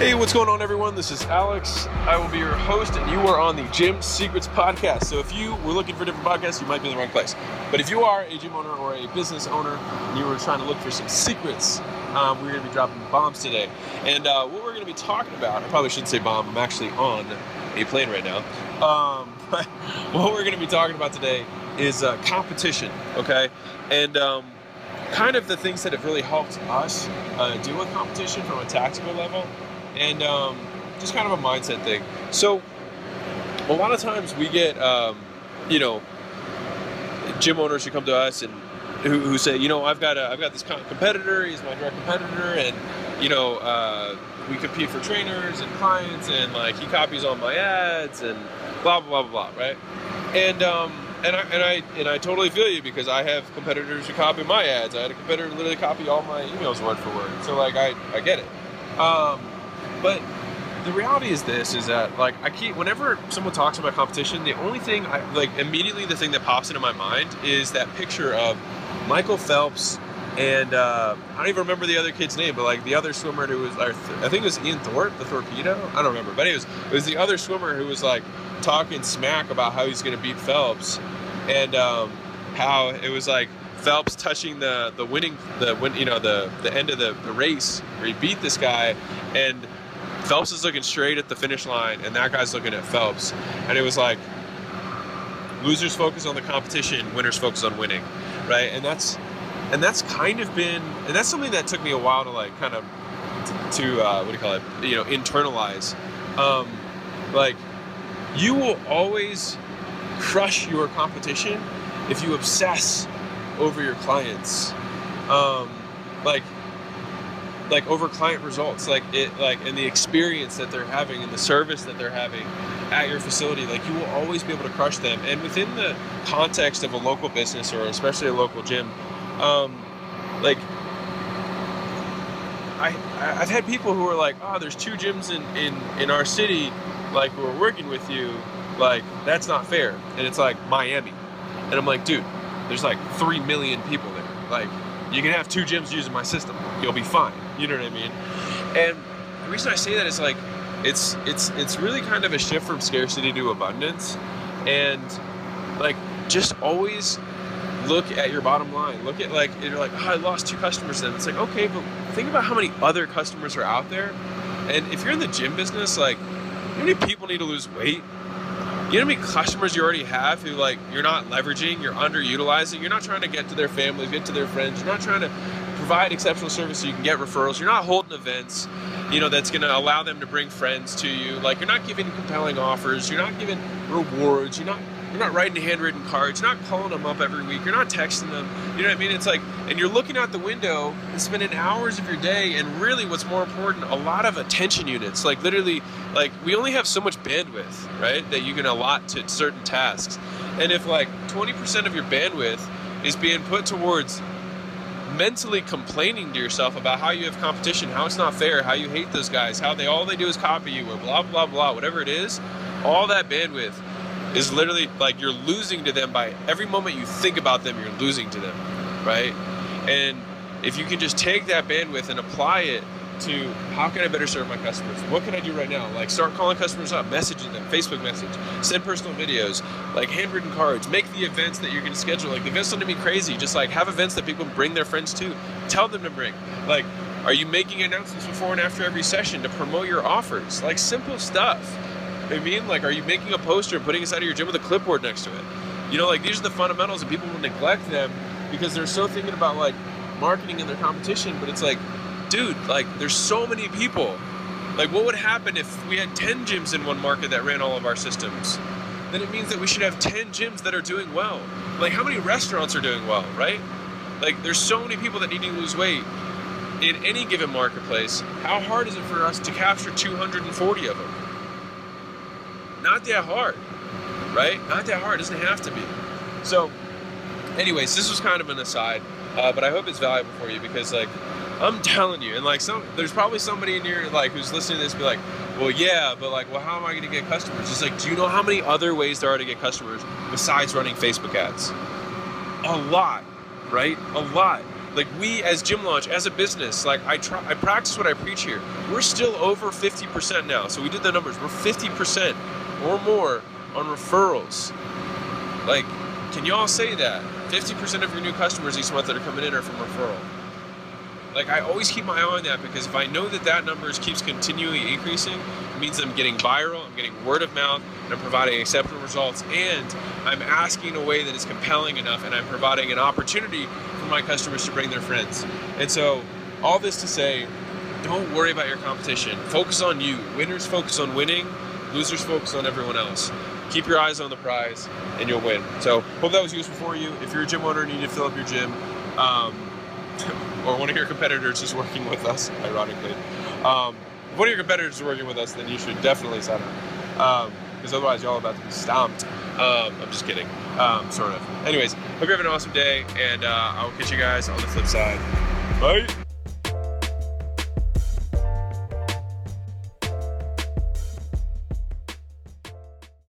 Hey, what's going on, everyone? This is Alex. I will be your host, and you are on the Gym Secrets Podcast. So, if you were looking for different podcasts, you might be in the wrong place. But if you are a gym owner or a business owner, and you were trying to look for some secrets, um, we're going to be dropping bombs today. And uh, what we're going to be talking about, I probably shouldn't say bomb, I'm actually on a plane right now. Um, but what we're going to be talking about today is uh, competition, okay? And um, kind of the things that have really helped us uh, deal with competition from a tactical level and um, just kind of a mindset thing. So, a lot of times we get, um, you know, gym owners who come to us and who, who say, you know, I've got a, I've got this competitor. He's my direct competitor, and you know, uh, we compete for trainers and clients, and like he copies all my ads and blah blah blah blah, right? And um, and I and I and I totally feel you because I have competitors who copy my ads. I had a competitor literally copy all my emails word for word. So like I I get it. Um, but the reality is this is that like I keep whenever someone talks about competition, the only thing I like immediately the thing that pops into my mind is that picture of Michael Phelps and uh, I don't even remember the other kid's name, but like the other swimmer who was, I think it was Ian Thorpe, the Thorpedo. I don't remember, but it was it was the other swimmer who was like talking smack about how he's going to beat Phelps, and um, how it was like Phelps touching the the winning the win, you know the the end of the, the race where he beat this guy, and Phelps is looking straight at the finish line, and that guy's looking at Phelps, and it was like losers focus on the competition, winners focus on winning, right? And that's and that's kind of been and that's something that took me a while to like kind of to uh, what do you call it? You know, internalize. Um, like you will always crush your competition if you obsess over your clients. Um, like like over client results like it like and the experience that they're having and the service that they're having at your facility like you will always be able to crush them and within the context of a local business or especially a local gym um, like I, I've had people who are like, oh, there's two gyms in, in, in our city, like, who are working with you. Like, that's not fair. And it's like Miami. And I'm like, dude, there's like 3 million people there. Like, you can have two gyms using my system. You'll be fine. You know what I mean? And the reason I say that is like it's it's it's really kind of a shift from scarcity to abundance. And like just always look at your bottom line. Look at like you're like, oh, I lost two customers then. It's like, okay, but think about how many other customers are out there. And if you're in the gym business, like how many people need to lose weight? You know how many customers you already have who like you're not leveraging, you're underutilizing, you're not trying to get to their families, get to their friends, you're not trying to provide exceptional service so you can get referrals, you're not holding events, you know, that's gonna allow them to bring friends to you. Like you're not giving compelling offers, you're not giving rewards, you're not you're not writing handwritten cards. You're not calling them up every week. You're not texting them. You know what I mean? It's like, and you're looking out the window and spending hours of your day. And really, what's more important, a lot of attention units. Like literally, like we only have so much bandwidth, right? That you can allot to certain tasks. And if like 20% of your bandwidth is being put towards mentally complaining to yourself about how you have competition, how it's not fair, how you hate those guys, how they all they do is copy you, or blah blah blah, whatever it is, all that bandwidth is literally like you're losing to them by every moment you think about them, you're losing to them, right? And if you can just take that bandwidth and apply it to how can I better serve my customers? What can I do right now? Like start calling customers up, messaging them, Facebook message, send personal videos, like handwritten cards, make the events that you're to schedule. Like the events don't be crazy. Just like have events that people bring their friends to. Tell them to bring. Like, are you making announcements before and after every session to promote your offers? Like simple stuff. I mean, like, are you making a poster and putting it of your gym with a clipboard next to it? You know, like these are the fundamentals, and people will neglect them because they're so thinking about like marketing and their competition. But it's like, dude, like, there's so many people. Like, what would happen if we had 10 gyms in one market that ran all of our systems? Then it means that we should have 10 gyms that are doing well. Like, how many restaurants are doing well, right? Like, there's so many people that need to lose weight in any given marketplace. How hard is it for us to capture 240 of them? not that hard, right? Not that hard. It doesn't have to be. So, anyways, this was kind of an aside, uh, but I hope it's valuable for you because, like, I'm telling you, and like some, there's probably somebody in here like who's listening to this, be like, well, yeah, but like, well, how am I going to get customers? It's like, do you know how many other ways there are to get customers besides running Facebook ads? A lot, right? A lot. like we as Gym Launch, as a business, like I try, I practice what I preach here. We're still over 50% now. So we did the numbers. We're 50% or more on referrals. Like, can y'all say that? 50% of your new customers each month that are coming in are from referral. Like I always keep my eye on that because if I know that that number keeps continually increasing, it means I'm getting viral, I'm getting word of mouth, and I'm providing acceptable results, and I'm asking in a way that is compelling enough, and I'm providing an opportunity for my customers to bring their friends. And so, all this to say, don't worry about your competition. Focus on you. Winners focus on winning. Losers focus on everyone else. Keep your eyes on the prize, and you'll win. So, hope that was useful for you. If you're a gym owner and you need to fill up your gym. Um, or one of your competitors is working with us, ironically. Um, if one of your competitors is working with us, then you should definitely sign up. Because um, otherwise, y'all are about to be stomped. Um, I'm just kidding. Um, sort of. Anyways, hope you have an awesome day, and uh, I will catch you guys on the flip side. Bye.